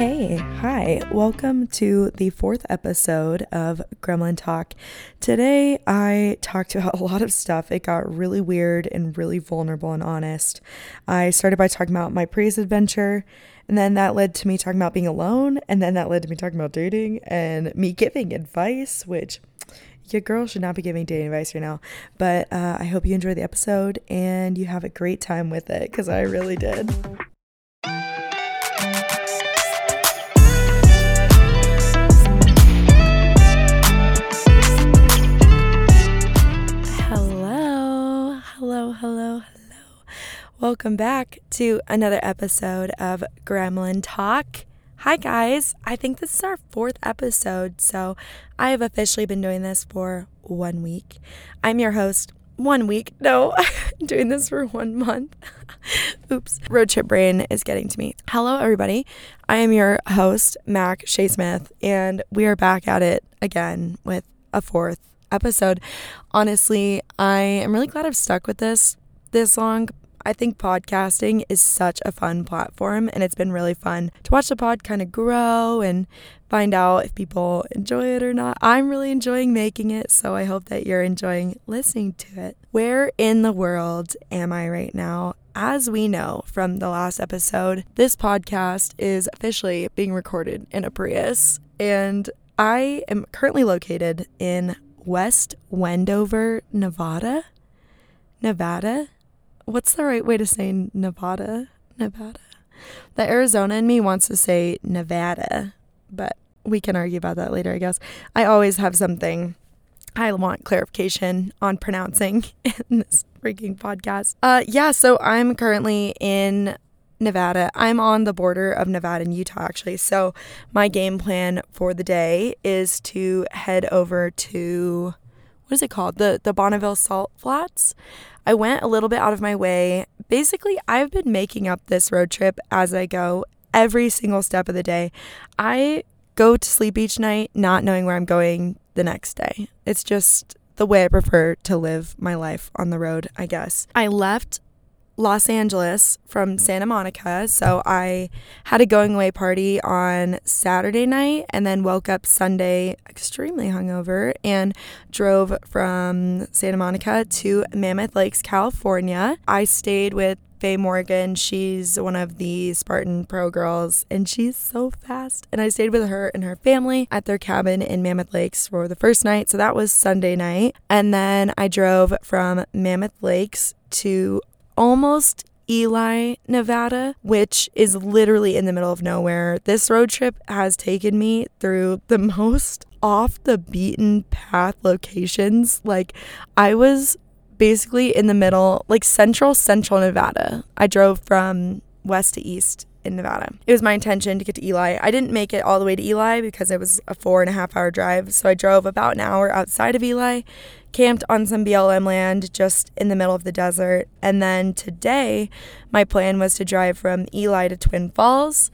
Hey, hi, welcome to the fourth episode of Gremlin Talk. Today I talked about a lot of stuff. It got really weird and really vulnerable and honest. I started by talking about my Prius adventure, and then that led to me talking about being alone, and then that led to me talking about dating and me giving advice, which your girl should not be giving dating advice right now. But uh, I hope you enjoy the episode and you have a great time with it because I really did. Welcome back to another episode of Gremlin Talk. Hi, guys. I think this is our fourth episode, so I have officially been doing this for one week. I'm your host. One week. No, doing this for one month. Oops. Road trip brain is getting to me. Hello, everybody. I am your host, Mak Shea Smith, and we are back at it again with a fourth episode. Honestly, I am really glad I've stuck with this this long I think podcasting is such a fun platform and it's been really fun to watch the pod kind of grow and find out if people enjoy it or not. I'm really enjoying making it, so I hope that you're enjoying listening to it. Where in the world am I right now? As we know from the last episode, this podcast is officially being recorded in a Prius, and I am currently located in West Wendover, Nevada. Nevada what's the right way to say Nevada? Nevada. The Arizona in me wants to say Nevada, but we can argue about that later, I guess. I always have something I want clarification on pronouncing in this freaking podcast. Uh yeah, so I'm currently in Nevada. I'm on the border of Nevada and Utah actually. So my game plan for the day is to head over to what is it called? The the Bonneville Salt Flats. I went a little bit out of my way. Basically, I've been making up this road trip as I go every single step of the day. I go to sleep each night not knowing where I'm going the next day. It's just the way I prefer to live my life on the road, I guess. I left Los Angeles from Santa Monica. So I had a going away party on Saturday night and then woke up Sunday extremely hungover and drove from Santa Monica to Mammoth Lakes, California. I stayed with Faye Morgan. She's one of the Spartan Pro girls and she's so fast. And I stayed with her and her family at their cabin in Mammoth Lakes for the first night. So that was Sunday night. And then I drove from Mammoth Lakes to almost Ely, Nevada, which is literally in the middle of nowhere. This road trip has taken me through the most off the beaten path locations. Like, I was basically in the middle, like central, central Nevada. I drove from west to east in Nevada. It was my intention to get to Ely. I didn't make it all the way to Ely because it was a four and a half hour drive. So I drove about an hour outside of Ely camped on some BLM land just in the middle of the desert. And then today, my plan was to drive from Ely to Twin Falls.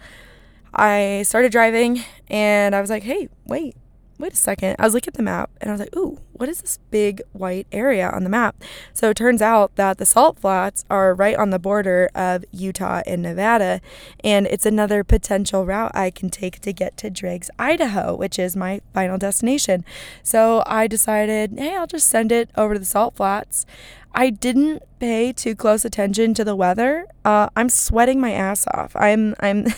I started driving and I was like, hey, wait, wait a second. I was looking at the map and I was like, ooh, what is this big white area on the map? So it turns out that the salt flats are right on the border of Utah and Nevada. And it's another potential route I can take to get to Driggs, Idaho, which is my final destination. So I decided, hey, I'll just send it over to the salt flats. I didn't pay too close attention to the weather. Uh, I'm sweating my ass off. I'm, I'm.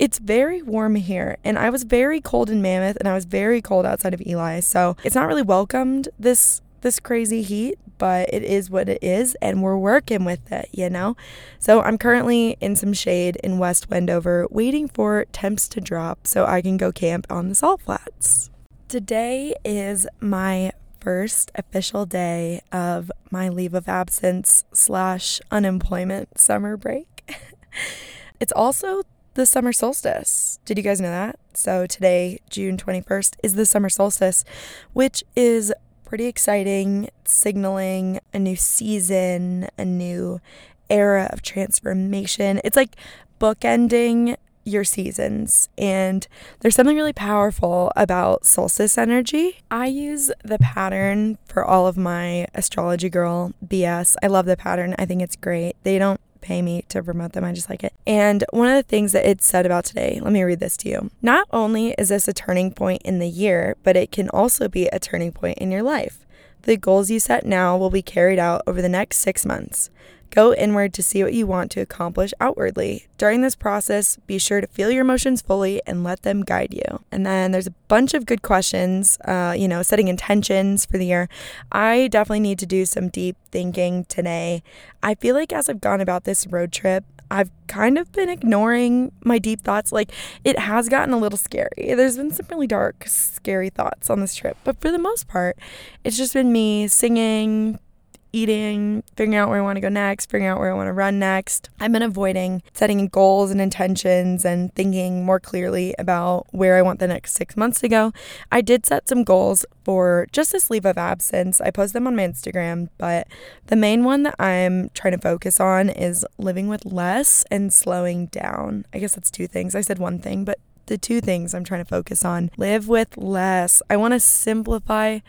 it's very warm here and I was very cold in Mammoth and I was very cold outside of Ely. So it's not really welcomed this this crazy heat, but it is what it is and we're working with it, you know? So I'm currently in some shade in West Wendover waiting for temps to drop so I can go camp on the salt flats. Today is my first official day of my leave of absence slash unemployment summer break. it's also the summer solstice. Did you guys know that? So today, June 21st, is the summer solstice, which is pretty exciting, signaling a new season, a new era of transformation. It's like bookending your seasons. And there's something really powerful about solstice energy. I use the pattern for all of my astrology girl BS. I love the pattern. I think it's great. They don't pay me to promote them. I just like it. And one of the things that it said about today, let me read this to you. Not only is this a turning point in the year, but it can also be a turning point in your life. The goals you set now will be carried out over the next six months. Go inward to see what you want to accomplish outwardly. During this process, be sure to feel your emotions fully and let them guide you. And then there's a bunch of good questions, uh, you know, setting intentions for the year. I definitely need to do some deep thinking today. I feel like as I've gone about this road trip, I've kind of been ignoring my deep thoughts. Like, it has gotten a little scary. There's been some really dark, scary thoughts on this trip. But for the most part, it's just been me singing, eating, figuring out where I want to go next, figuring out where I want to run next. I've been avoiding setting goals and intentions and thinking more clearly about where I want the next six months to go. I did set some goals for just this leave of absence. I post them on my Instagram, but the main one that I'm trying to focus on is living with less and slowing down. I guess that's two things. I said one thing, but the two things I'm trying to focus on live with less. I want to simplify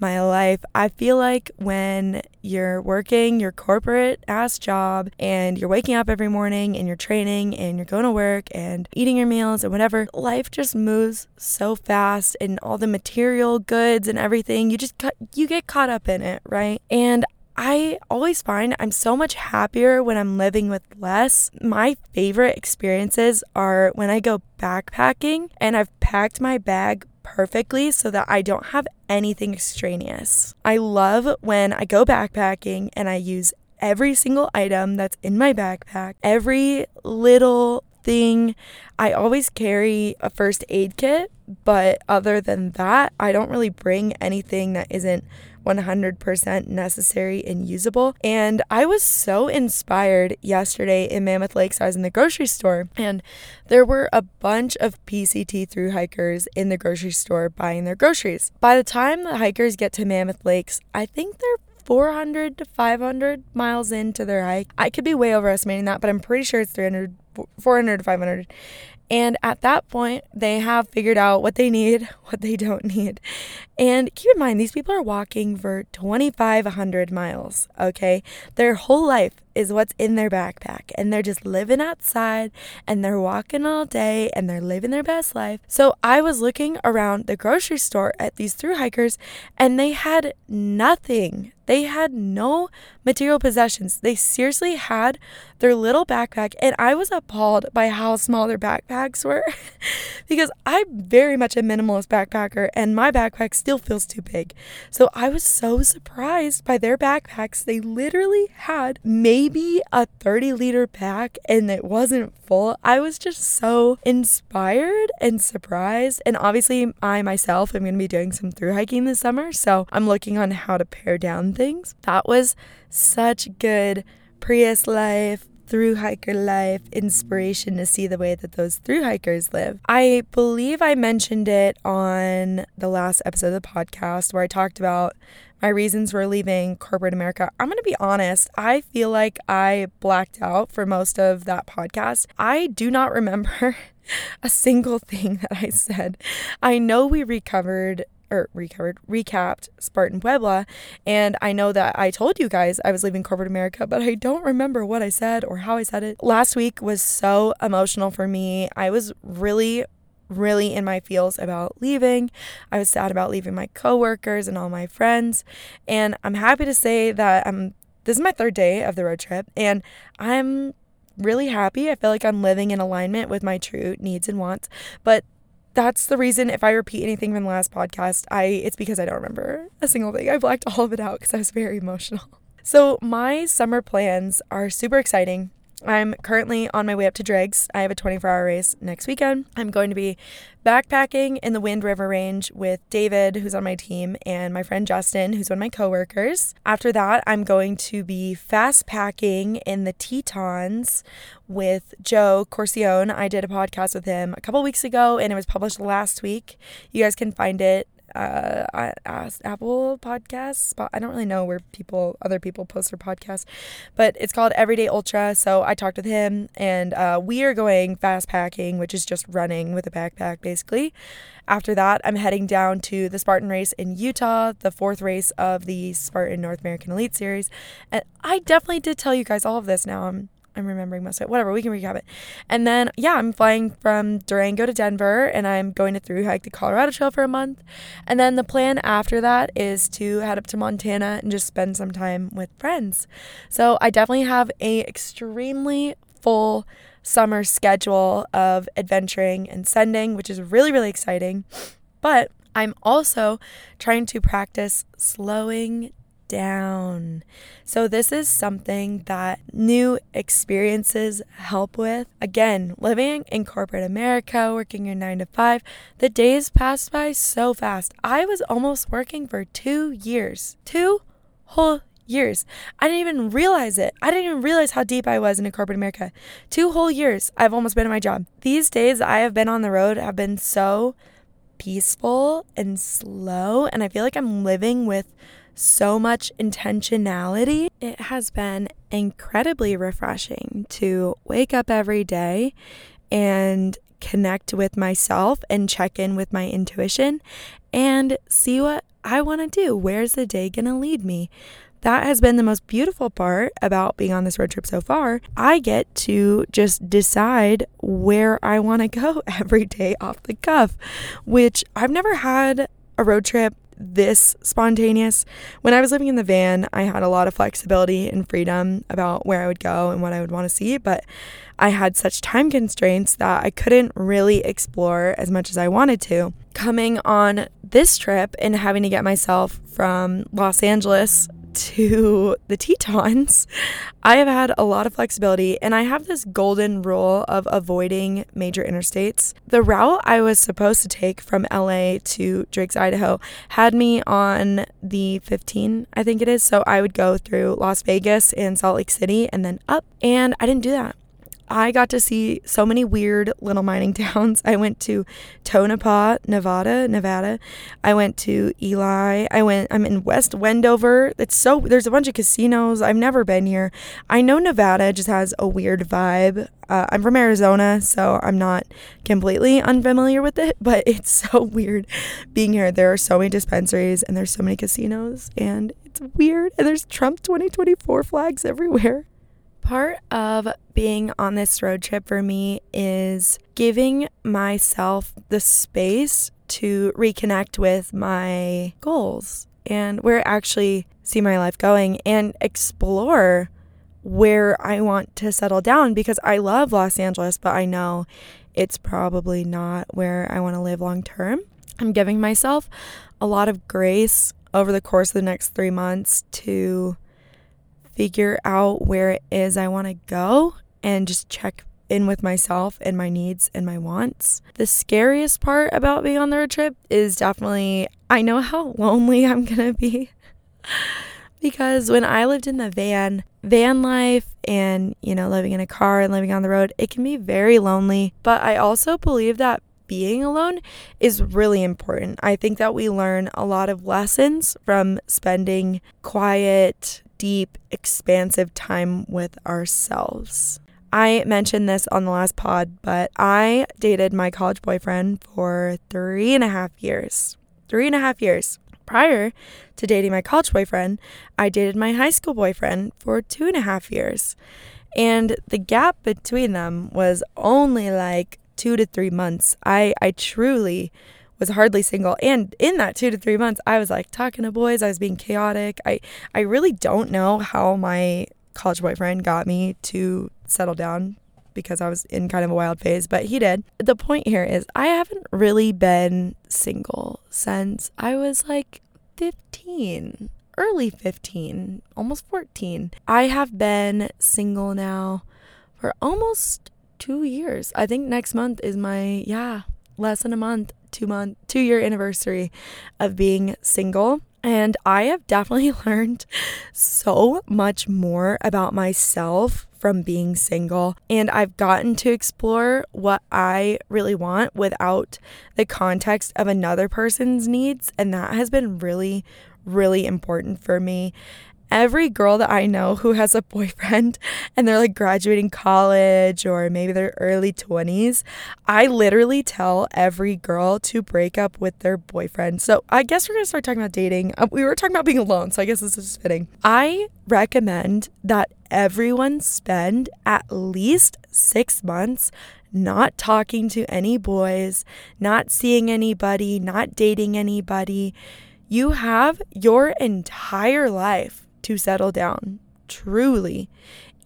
my life. I feel like when you're working your corporate ass job and you're waking up every morning and you're training and you're going to work and eating your meals and whatever, life just moves so fast and all the material goods and everything, you just you get caught up in it, right? And I always find I'm so much happier when I'm living with less. My favorite experiences are when I go backpacking and I've packed my bag perfectly so that I don't have anything extraneous. I love when I go backpacking and I use every single item that's in my backpack, every little thing. I always carry a first aid kit, but other than that, I don't really bring anything that isn't 100% necessary and usable. And I was so inspired yesterday in Mammoth Lakes. I was in the grocery store and there were a bunch of PCT through hikers in the grocery store buying their groceries. By the time the hikers get to Mammoth Lakes, I think they're 400 to 500 miles into their hike. I could be way overestimating that, but I'm pretty sure it's 300 400 to 500 and at that point, they have figured out what they need, what they don't need. And keep in mind, these people are walking for 2,500 miles, okay? Their whole life is what's in their backpack, and they're just living outside and they're walking all day and they're living their best life. So I was looking around the grocery store at these through hikers, and they had nothing. They had no material possessions. They seriously had their little backpack, and I was appalled by how small their backpacks were because I'm very much a minimalist backpacker, and my backpack still feels too big. So I was so surprised by their backpacks. They literally had maybe a 30 liter pack, and it wasn't full. I was just so inspired and surprised. And obviously, I myself am going to be doing some through hiking this summer, so I'm looking on how to pare down things. That was such good Prius life, through hiker life inspiration to see the way that those through hikers live. I believe I mentioned it on the last episode of the podcast where I talked about my reasons for leaving corporate America. I'm going to be honest, I feel like I blacked out for most of that podcast. I do not remember a single thing that I said. I know we recovered or recovered, recapped Spartan Puebla. And I know that I told you guys I was leaving corporate America, but I don't remember what I said or how I said it. Last week was so emotional for me. I was really really in my feels about leaving. I was sad about leaving my coworkers and all my friends. And I'm happy to say that I'm this is my third day of the road trip and I'm really happy. I feel like I'm living in alignment with my true needs and wants. But that's the reason if I repeat anything from the last podcast, I it's because I don't remember a single thing. I blacked all of it out because I was very emotional. So my summer plans are super exciting. I'm currently on my way up to Driggs. I have a 24 hour race next weekend. I'm going to be backpacking in the Wind River Range with David, who's on my team, and my friend Justin, who's one of my coworkers. After that, I'm going to be fast packing in the Tetons with Joe Corcione. I did a podcast with him a couple weeks ago and it was published last week. You guys can find it uh, I, Apple Podcasts. I don't really know where people, other people post their podcasts, but it's called Everyday Ultra. So I talked with him, and uh, we are going fast packing, which is just running with a backpack basically. After that, I'm heading down to the Spartan race in Utah, the fourth race of the Spartan North American Elite Series. And I definitely did tell you guys all of this now. I'm I'm remembering most of it. Whatever, we can recap it. And then, yeah, I'm flying from Durango to Denver and I'm going to through hike the Colorado Trail for a month. And then the plan after that is to head up to Montana and just spend some time with friends. So I definitely have a extremely full summer schedule of adventuring and sending, which is really, really exciting. But I'm also trying to practice slowing down. So, this is something that new experiences help with. Again, living in corporate America, working your nine to five, the days pass by so fast. I was almost working for two years, two whole years. I didn't even realize it. I didn't even realize how deep I was in corporate America. Two whole years I've almost been in my job. These days I have been on the road have been so peaceful and slow, and I feel like I'm living with so much intentionality. It has been incredibly refreshing to wake up every day and connect with myself and check in with my intuition and see what I want to do. Where's the day going to lead me? That has been the most beautiful part about being on this road trip so far. I get to just decide where I want to go every day off the cuff, which I've never had a road trip this spontaneous. When I was living in the van, I had a lot of flexibility and freedom about where I would go and what I would want to see, but I had such time constraints that I couldn't really explore as much as I wanted to. Coming on this trip and having to get myself from Los Angeles to the Tetons, I have had a lot of flexibility and I have this golden rule of avoiding major interstates. The route I was supposed to take from LA to Driggs, Idaho had me on the 15, I think it is. So I would go through Las Vegas and Salt Lake City and then up. And I didn't do that. I got to see so many weird little mining towns. I went to Tonopah, Nevada, Nevada. I went to Ely. I went I'm in West Wendover. It's so there's a bunch of casinos. I've never been here. I know Nevada just has a weird vibe. Uh, I'm from Arizona, so I'm not completely unfamiliar with it, but it's so weird being here. There are so many dispensaries and there's so many casinos and it's weird. And there's Trump 2024 flags everywhere. Part of being on this road trip for me is giving myself the space to reconnect with my goals and where I actually see my life going and explore where I want to settle down because I love Los Angeles, but I know it's probably not where I want to live long term. I'm giving myself a lot of grace over the course of the next three months to figure out where it is I want to go and just check in with myself and my needs and my wants. The scariest part about being on the road trip is definitely I know how lonely I'm going to be. because when I lived in the van, van life and, you know, living in a car and living on the road, it can be very lonely. But I also believe that being alone is really important. I think that we learn a lot of lessons from spending quiet, deep, expansive time with ourselves. I mentioned this on the last pod, but I dated my college boyfriend for three and a half years. Three and a half years. Prior to dating my college boyfriend, I dated my high school boyfriend for two and a half years. And the gap between them was only like two to three months. I, I truly was hardly single. And in that 2 to 3 months I was like talking to boys. I was being chaotic. I I really don't know how my college boyfriend got me to settle down because I was in kind of a wild phase but he did. The point here is I haven't really been single since I was like 15 early 15 almost 14 I have been single now for almost 2 years. I think next month is my yeah less than a month two month two year anniversary of being single and I have definitely learned so much more about myself from being single. And I've gotten to explore what I really want without the context of another person's needs. And that has been really, really important for me. Every girl that I know who has a boyfriend and they're like graduating college or maybe their early 20s, I literally tell every girl to break up with their boyfriend. So I guess we're going to start talking about dating. Uh, we were talking about being alone, so I guess this is fitting. I recommend that everyone spend at least six months not talking to any boys, not seeing anybody, not dating anybody. You have your entire life to settle down, truly.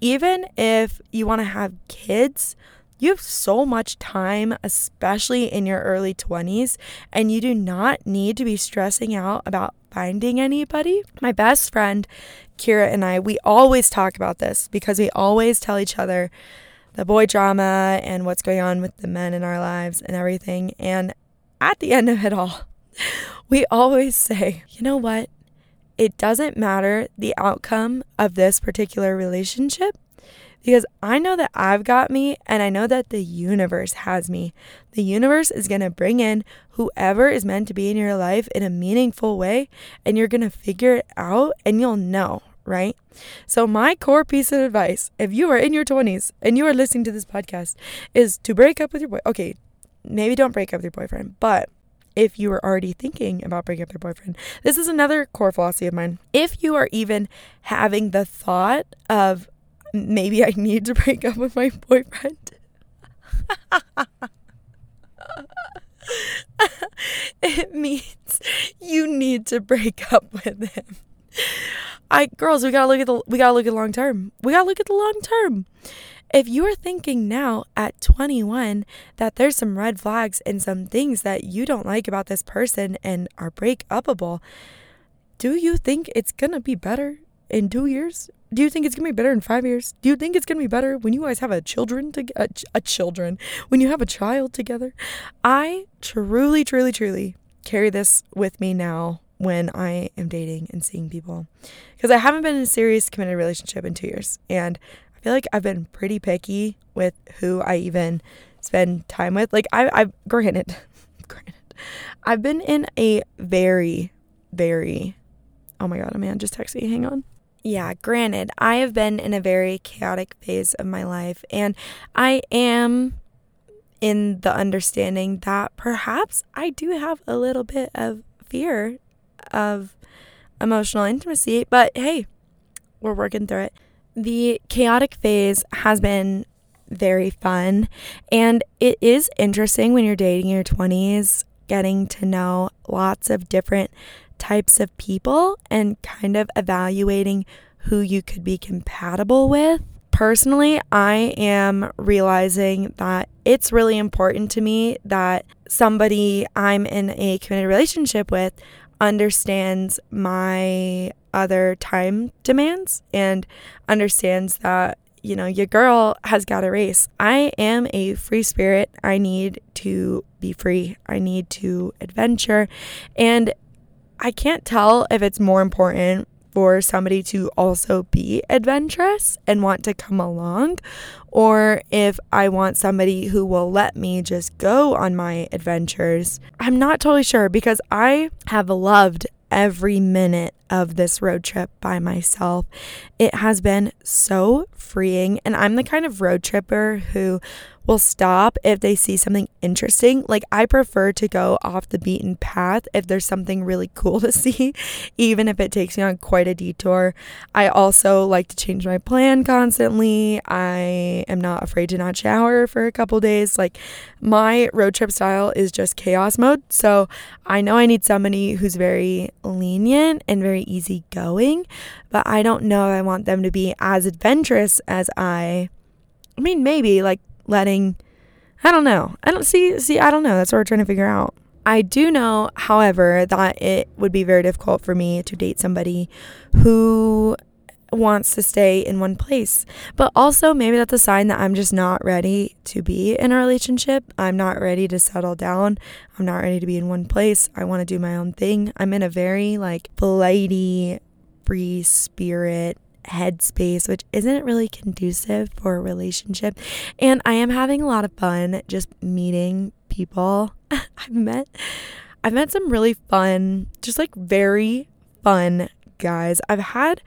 Even if you want to have kids, you have so much time, especially in your early 20s, and you do not need to be stressing out about finding anybody. My best friend, Kira, and I, we always talk about this because we always tell each other the boy drama and what's going on with the men in our lives and everything. And at the end of it all, we always say, you know what? It doesn't matter the outcome of this particular relationship because I know that I've got me and I know that the universe has me. The universe is going to bring in whoever is meant to be in your life in a meaningful way and you're going to figure it out and you'll know, right? So, my core piece of advice if you are in your 20s and you are listening to this podcast is to break up with your boy. Okay, maybe don't break up with your boyfriend, but if you are already thinking about breaking up with your boyfriend, this is another core philosophy of mine. If you are even having the thought of maybe I need to break up with my boyfriend. it means you need to break up with him. I girls, we gotta look at the we gotta look at long term. We gotta look at the long term. If you are thinking now at 21 that there's some red flags and some things that you don't like about this person and are break upable, do you think it's gonna be better in two years? Do you think it's gonna be better in five years? Do you think it's gonna be better when you guys have a children to a, a children when you have a child together? I truly, truly, truly carry this with me now when I am dating and seeing people. Because I haven't been in a serious committed relationship in two years. And I feel like I've been pretty picky with who I even spend time with. Like I I've granted granted. I've been in a very, very oh my god, a man just texted me. Hang on. Yeah, granted, I have been in a very chaotic phase of my life and I am in the understanding that perhaps I do have a little bit of fear of emotional intimacy, but hey, we're working through it. The chaotic phase has been very fun, and it is interesting when you're dating your 20s, getting to know lots of different types of people and kind of evaluating who you could be compatible with. Personally, I am realizing that it's really important to me that somebody I'm in a committed relationship with understands my other time demands and understands that you know your girl has got a race. I am a free spirit. I need to be free. I need to adventure. And i can't tell if it's more important for somebody to also be adventurous and want to come along, or if I want somebody who will let me just go on my adventures. I'm not totally sure because I have loved every minute of this road trip by myself. It has been so freeing, and I'm the kind of road tripper who will stop if they see something interesting. Like, I prefer to go off the beaten path if there's something really cool to see, even if it takes me on quite a detour. I also like to change my plan constantly. I am not afraid to not shower for a couple days. Like, my road trip style is just chaos mode. So, I know I need somebody who's very lenient and very easygoing, but I don't know I want them to be as adventurous as I. I mean, maybe like letting I don't know. I don't see see I don't know. That's what we're trying to figure out. I do know, however, that it would be very difficult for me to date somebody who wants to stay in one place. But also, maybe that's a sign that I'm just not ready to be in a relationship. I'm not ready to settle down. I'm not ready to be in one place. I want to do my own thing. I'm in a very like flighty, free spirit headspace, which isn't really conducive for a relationship. And I am having a lot of fun just meeting people. I've met I've met some really fun, just like very fun guys. I've had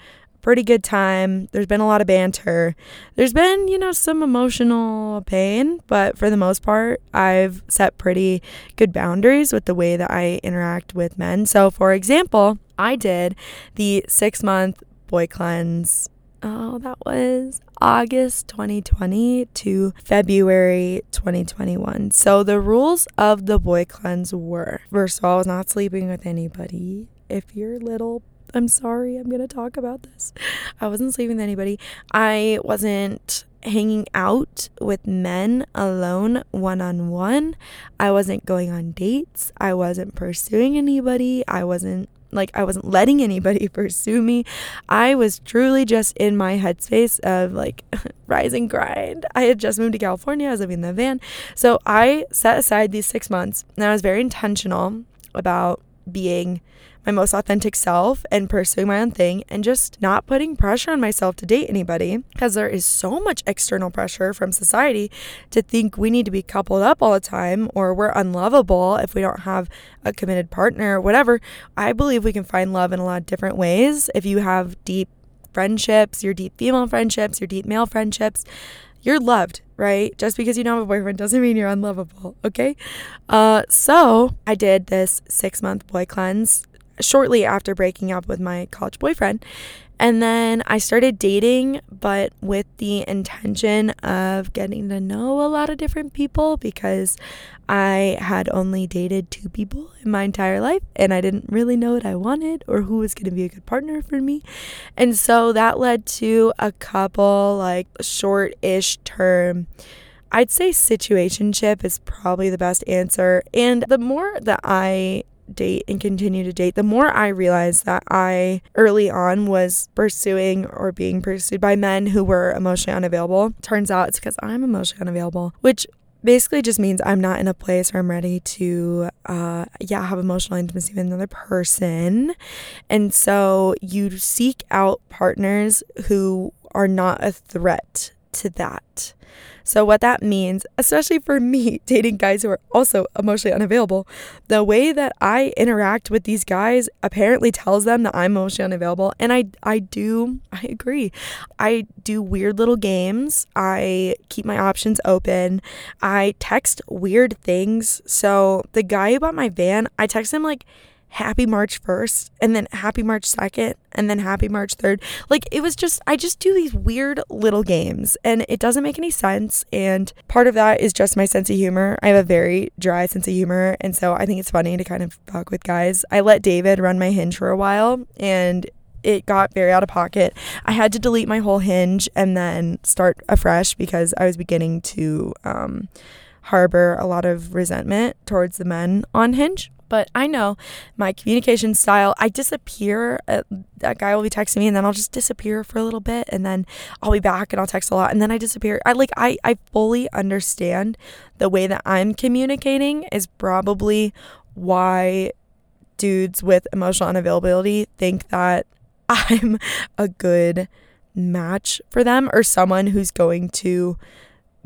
pretty good time. There's been a lot of banter. There's been, you know, some emotional pain, but for the most part, I've set pretty good boundaries with the way that I interact with men. So, for example, I did the six month boy cleanse. Oh, that was August 2020 to February 2021. So, the rules of the boy cleanse were first of all, I was not sleeping with anybody. If you're little, I'm sorry, I'm to talk about this. I wasn't sleeping with anybody. I wasn't hanging out with men alone one on one. I wasn't going on dates. I wasn't pursuing anybody. I wasn't like I wasn't letting anybody pursue me. I was truly just in my headspace of like rise and grind. I had just moved to California. I was living in the van. So I set aside these six months and I was very intentional about being my most authentic self and pursuing my own thing and just not putting pressure on myself to date anybody because there is so much external pressure from society to think we need to be coupled up all the time or we're unlovable if we don't have a committed partner or whatever. I believe we can find love in a lot of different ways if you have deep friendships, your deep female friendships, your deep male friendships you're loved, right? Just because you don't have a boyfriend doesn't mean you're unlovable, okay? Uh, so I did this six month boy cleanse shortly after breaking up with my college boyfriend. And then I started dating, but with the intention of getting to know a lot of different people because I had only dated two people in my entire life and I didn't really know what I wanted or who was going to be a good partner for me. And so that led to a couple like short ish term. I'd say situationship is probably the best answer. And the more that I date and continue to date, the more I realized that I early on was pursuing or being pursued by men who were emotionally unavailable. Turns out it's because I'm emotionally unavailable, which basically just means I'm not in a place where I'm ready to, uh, yeah, have emotional intimacy with another person. And so you seek out partners who are not a threat to that. So, what that means, especially for me dating guys who are also emotionally unavailable, the way that I interact with these guys apparently tells them that I'm emotionally unavailable. And I, I do, I agree. I do weird little games. I keep my options open. I text weird things. So, the guy who bought my van, I text him like, happy March 1st and then happy March 2nd and then happy March 3rd. Like it was just, I just do these weird little games and it doesn't make any sense. And part of that is just my sense of humor. I have a very dry sense of humor. And so I think it's funny to kind of fuck with guys. I let David run my hinge for a while and it got very out of pocket. I had to delete my whole hinge and then start afresh because I was beginning to um, harbor a lot of resentment towards the men on Hinge. But I know my communication style, I disappear. Uh, that guy will be texting me and then I'll just disappear for a little bit and then I'll be back and I'll text a lot and then I disappear. I like I I fully understand the way that I'm communicating is probably why dudes with emotional unavailability think that I'm a good match for them or someone who's going to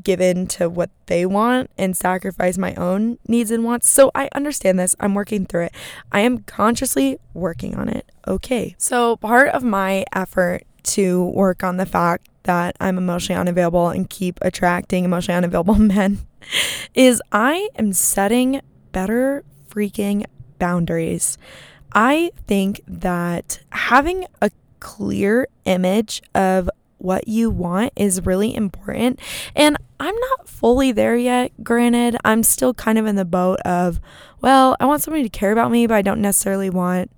give in to what they want and sacrifice my own needs and wants. So I understand this. I'm working through it. I am consciously working on it. Okay. So part of my effort to work on the fact that I'm emotionally unavailable and keep attracting emotionally unavailable men is I am setting better freaking boundaries. I think that having a clear image of what you want is really important. And I'm not fully there yet, granted. I'm still kind of in the boat of, well, I want somebody to care about me, but I don't necessarily want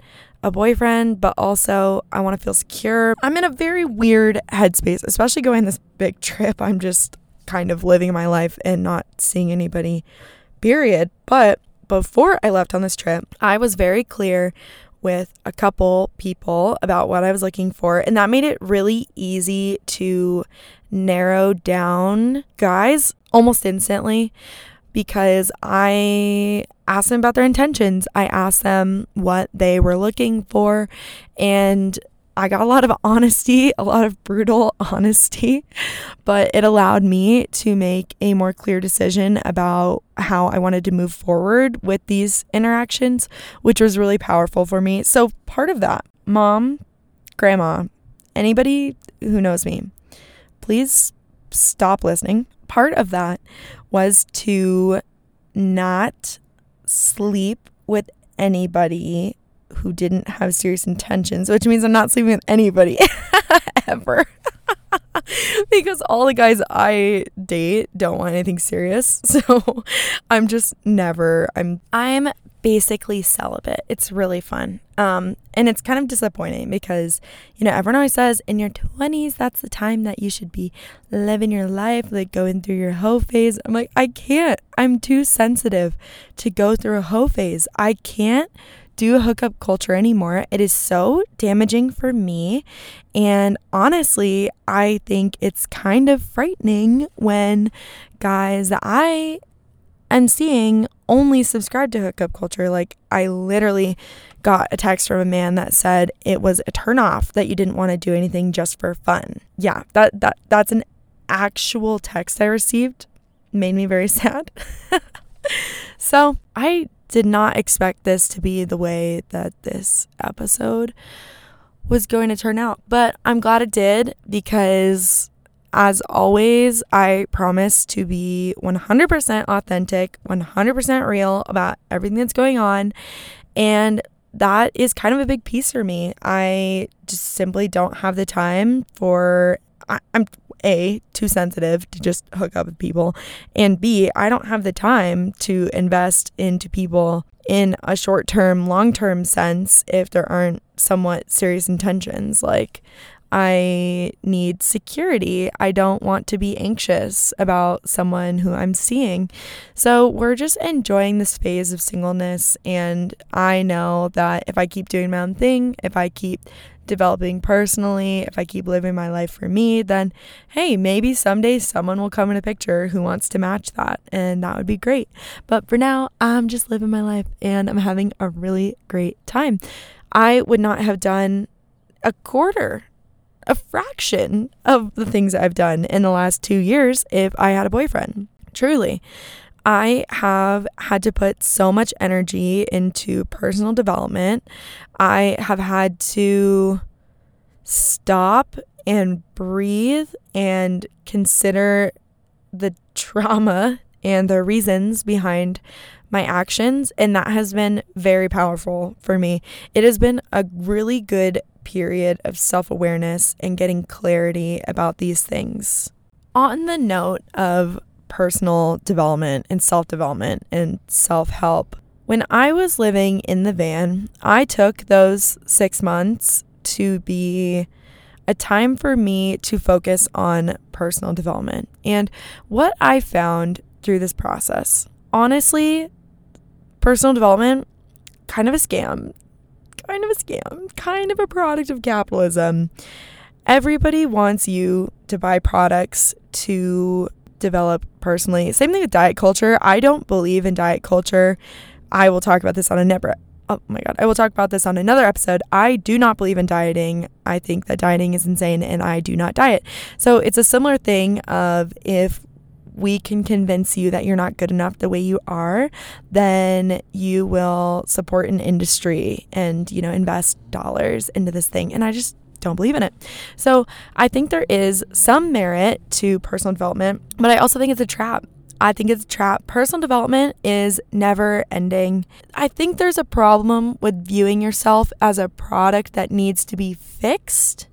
a boyfriend, but also I want to feel secure. I'm in a very weird headspace, especially going this big trip. I'm just kind of living my life and not seeing anybody, period. But before I left on this trip, I was very clear with a couple people about what I was looking for, and that made it really easy to narrow down guys almost instantly because I asked them about their intentions. I asked them what they were looking for, and I got a lot of honesty, a lot of brutal honesty, but it allowed me to make a more clear decision about how I wanted to move forward with these interactions, which was really powerful for me. So, part of that, mom, grandma, anybody who knows me, please stop listening. Part of that was to not sleep with anybody who didn't have serious intentions, which means I'm not sleeping with anybody ever. because all the guys I date don't want anything serious. So I'm just never I'm I'm basically celibate. It's really fun. Um, and it's kind of disappointing because, you know, everyone always says in your 20s, that's the time that you should be living your life, like going through your hoe phase. I'm like, I can't. I'm too sensitive to go through a hoe phase. I can't do hookup culture anymore. It is so damaging for me. And honestly, I think it's kind of frightening when guys that I am seeing only subscribe to hookup culture. Like, I literally got a text from a man that said it was a turnoff that you didn't want to do anything just for fun. Yeah, that, that that's an actual text I received. Made me very sad. so I did not expect this to be the way that this episode was going to turn out, but I'm glad it did because as always, I promise to be 100% authentic, 100% real about everything that's going on. And that is kind of a big piece for me. I just simply don't have the time for, I, am A, too sensitive to just hook up with people. And B, I don't have the time to invest into people in a short term, long term sense if there aren't somewhat serious intentions. Like, I need security. I don't want to be anxious about someone who I'm seeing. So we're just enjoying this phase of singleness. And I know that if I keep doing my own thing, if I keep developing personally, if I keep living my life for me, then hey, maybe someday someone will come in a picture who wants to match that, and that would be great. But for now, I'm just living my life and I'm having a really great time. I would not have done a quarter a fraction of the things I've done in the last two years if I had a boyfriend. Truly. I have had to put so much energy into personal development. I have had to stop and breathe and consider the trauma and the reasons behind my actions. And that has been very powerful for me. It has been a really good period of self awareness and getting clarity about these things. On the note of personal development and self development and self help, when I was living in the van, I took those six months to be a time for me to focus on personal development. And what I found through this process, honestly, personal development, kind of a scam kind of a scam, kind of a product of capitalism. Everybody wants you to buy products to develop personally. Same thing with diet culture. I don't believe in diet culture. I will talk about this on a never oh my god i will talk about this on another episode i do not believe in dieting i think that dieting is insane and i do not diet so it's a similar thing of if we can convince you that you're not good enough the way you are, then you will support an industry and, you know, invest dollars into this thing. And I just don't believe in it. So I think there is some merit to personal development, but I also think it's a trap. I think it's a trap. Personal development is never ending. I think there's a problem with viewing yourself as a product that needs to be fixed.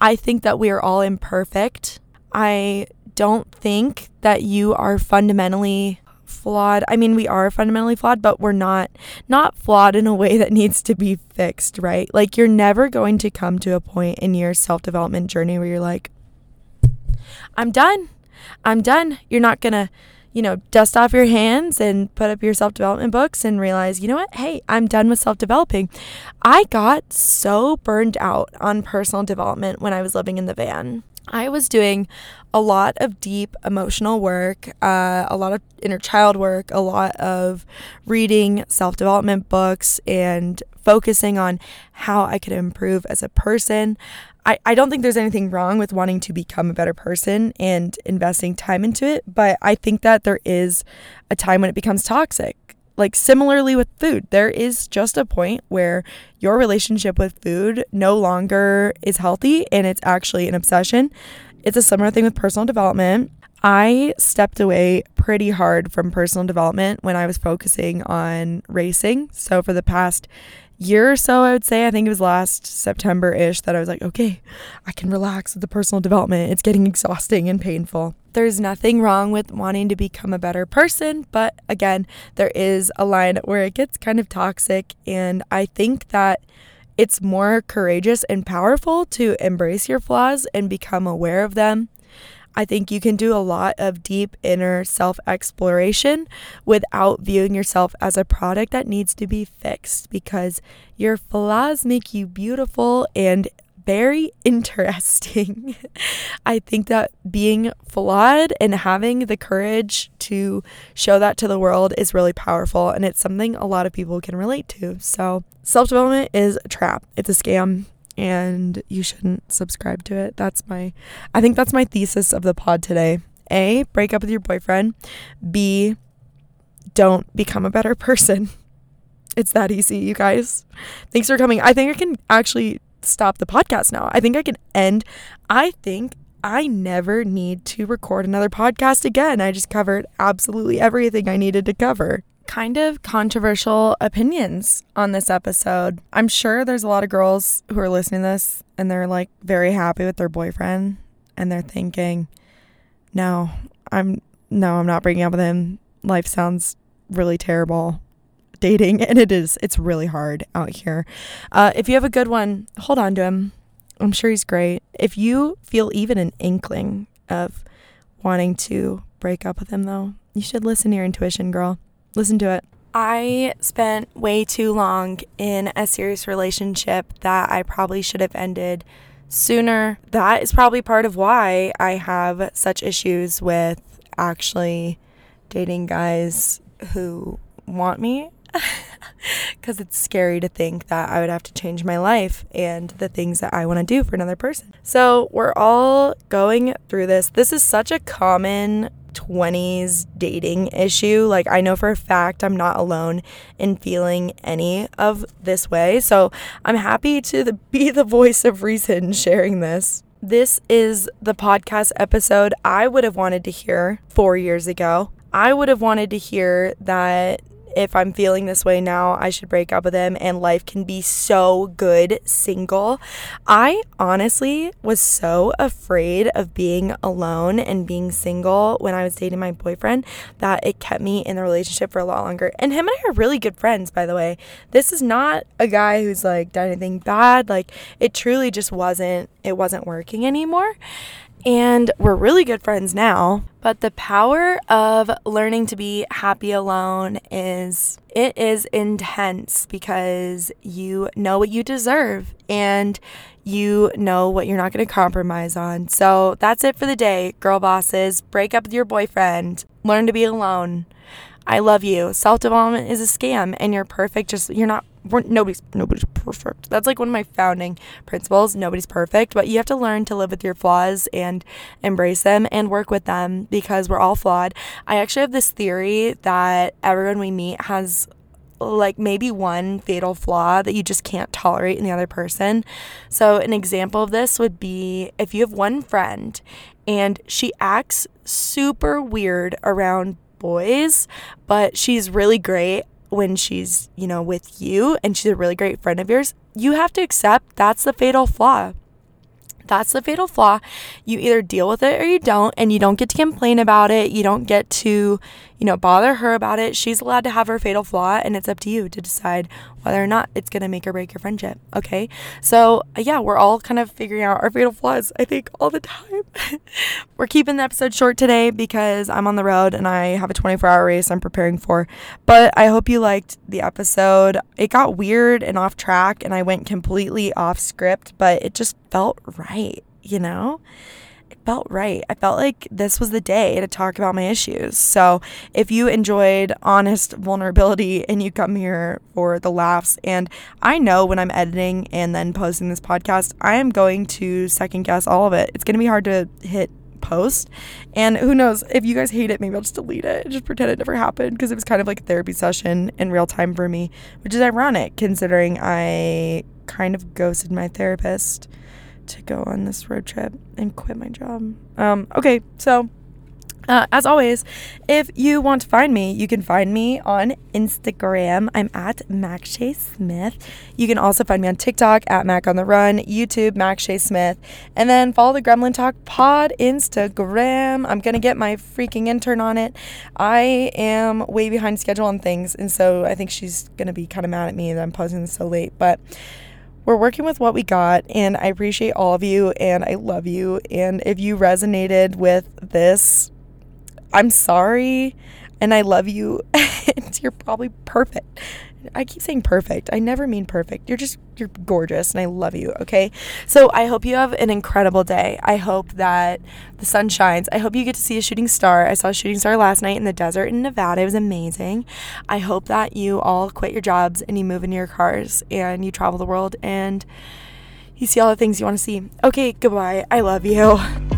I think that we are all imperfect. I don't think that you are fundamentally flawed. I mean, we are fundamentally flawed, but we're not not flawed in a way that needs to be fixed, right? Like you're never going to come to a point in your self-development journey where you're like I'm done. I'm done. You're not going to, you know, dust off your hands and put up your self-development books and realize, "You know what? Hey, I'm done with self-developing." I got so burned out on personal development when I was living in the van. I was doing a lot of deep emotional work, uh, a lot of inner child work, a lot of reading self development books, and focusing on how I could improve as a person. I, I don't think there's anything wrong with wanting to become a better person and investing time into it, but I think that there is a time when it becomes toxic. Like similarly with food, there is just a point where your relationship with food no longer is healthy and it's actually an obsession. It's a similar thing with personal development. I stepped away pretty hard from personal development when I was focusing on racing. So for the past year or so, I would say, I think it was last September ish, that I was like, okay, I can relax with the personal development. It's getting exhausting and painful. There's nothing wrong with wanting to become a better person, but again, there is a line where it gets kind of toxic. And I think that it's more courageous and powerful to embrace your flaws and become aware of them I think you can do a lot of deep inner self exploration without viewing yourself as a product that needs to be fixed because your flaws make you beautiful and very interesting. I think that being flawed and having the courage to show that to the world is really powerful and it's something a lot of people can relate to. So, self development is a trap, it's a scam and you shouldn't subscribe to it. That's my I think that's my thesis of the pod today. A, break up with your boyfriend. B, don't become a better person. It's that easy, you guys. Thanks for coming. I think I can actually stop the podcast now. I think I can end. I think I never need to record another podcast again. I just covered absolutely everything I needed to cover kind of controversial opinions on this episode. I'm sure there's a lot of girls who are listening to this and they're like very happy with their boyfriend and they're thinking, "No, I'm no, I'm not breaking up with him. Life sounds really terrible." Dating and it is it's really hard out here. Uh, if you have a good one, hold on to him. I'm sure he's great. If you feel even an inkling of wanting to break up with him though, you should listen to your intuition, girl. Listen to it. I spent way too long in a serious relationship that I probably should have ended sooner. That is probably part of why I have such issues with actually dating guys who want me. Because it's scary to think that I would have to change my life and the things that I want to do for another person. So, we're all going through this. This is such a common 20s dating issue. Like, I know for a fact I'm not alone in feeling any of this way. So, I'm happy to the, be the voice of reason sharing this. This is the podcast episode I would have wanted to hear four years ago. I would have wanted to hear that if I'm feeling this way now, I should break up with him and life can be so good single. I honestly was so afraid of being alone and being single when I was dating my boyfriend that it kept me in the relationship for a lot longer. And him and I are really good friends, by the way. This is not a guy who's like done anything bad. Like it truly just wasn't it wasn't working anymore and we're really good friends now. But the power of learning to be happy alone is it is intense because you know what you deserve and you know what you're not going to compromise on. So that's it for the day, girl bosses. Break up with your boyfriend. Learn to be alone. I love you. Self development is a scam and you're perfect. Just, you're not we're, nobody's nobody's perfect. That's like one of my founding principles. Nobody's perfect, but you have to learn to live with your flaws and embrace them and work with them because we're all flawed. I actually have this theory that everyone we meet has like maybe one fatal flaw that you just can't tolerate in the other person. So, an example of this would be if you have one friend and she acts super weird around boys, but she's really great when she's, you know, with you and she's a really great friend of yours, you have to accept that's the fatal flaw. That's the fatal flaw. You either deal with it or you don't, and you don't get to complain about it. You don't get to, you know, bother her about it. She's allowed to have her fatal flaw, and it's up to you to decide whether or not it's going to make or break your friendship. Okay. So, uh, yeah, we're all kind of figuring out our fatal flaws, I think, all the time. we're keeping the episode short today because I'm on the road and I have a 24 hour race I'm preparing for. But I hope you liked the episode. It got weird and off track, and I went completely off script, but it just felt right, you know? Felt right. I felt like this was the day to talk about my issues. So, if you enjoyed honest vulnerability and you come here for the laughs, and I know when I'm editing and then posting this podcast, I am going to second guess all of it. It's going to be hard to hit post. And who knows, if you guys hate it, maybe I'll just delete it and just pretend it never happened because it was kind of like a therapy session in real time for me, which is ironic considering I kind of ghosted my therapist to go on this road trip and quit my job. Um, okay, so uh, as always, if you want to find me, you can find me on Instagram. I'm at Mak Shea Smith. You can also find me on TikTok at Mak on the Run, YouTube Mak Shea Smith, and then follow the Gremlin Talk Pod Instagram. I'm gonna get my freaking intern on it. I am way behind schedule on things, and so I think she's gonna be kind of mad at me that I'm posting this so late, but we're working with what we got and I appreciate all of you and I love you and if you resonated with this I'm sorry and I love you. And you're probably perfect. I keep saying perfect. I never mean perfect. You're just, you're gorgeous and I love you. Okay. So I hope you have an incredible day. I hope that the sun shines. I hope you get to see a shooting star. I saw a shooting star last night in the desert in Nevada. It was amazing. I hope that you all quit your jobs and you move into your cars and you travel the world and you see all the things you want to see. Okay. Goodbye. I love you.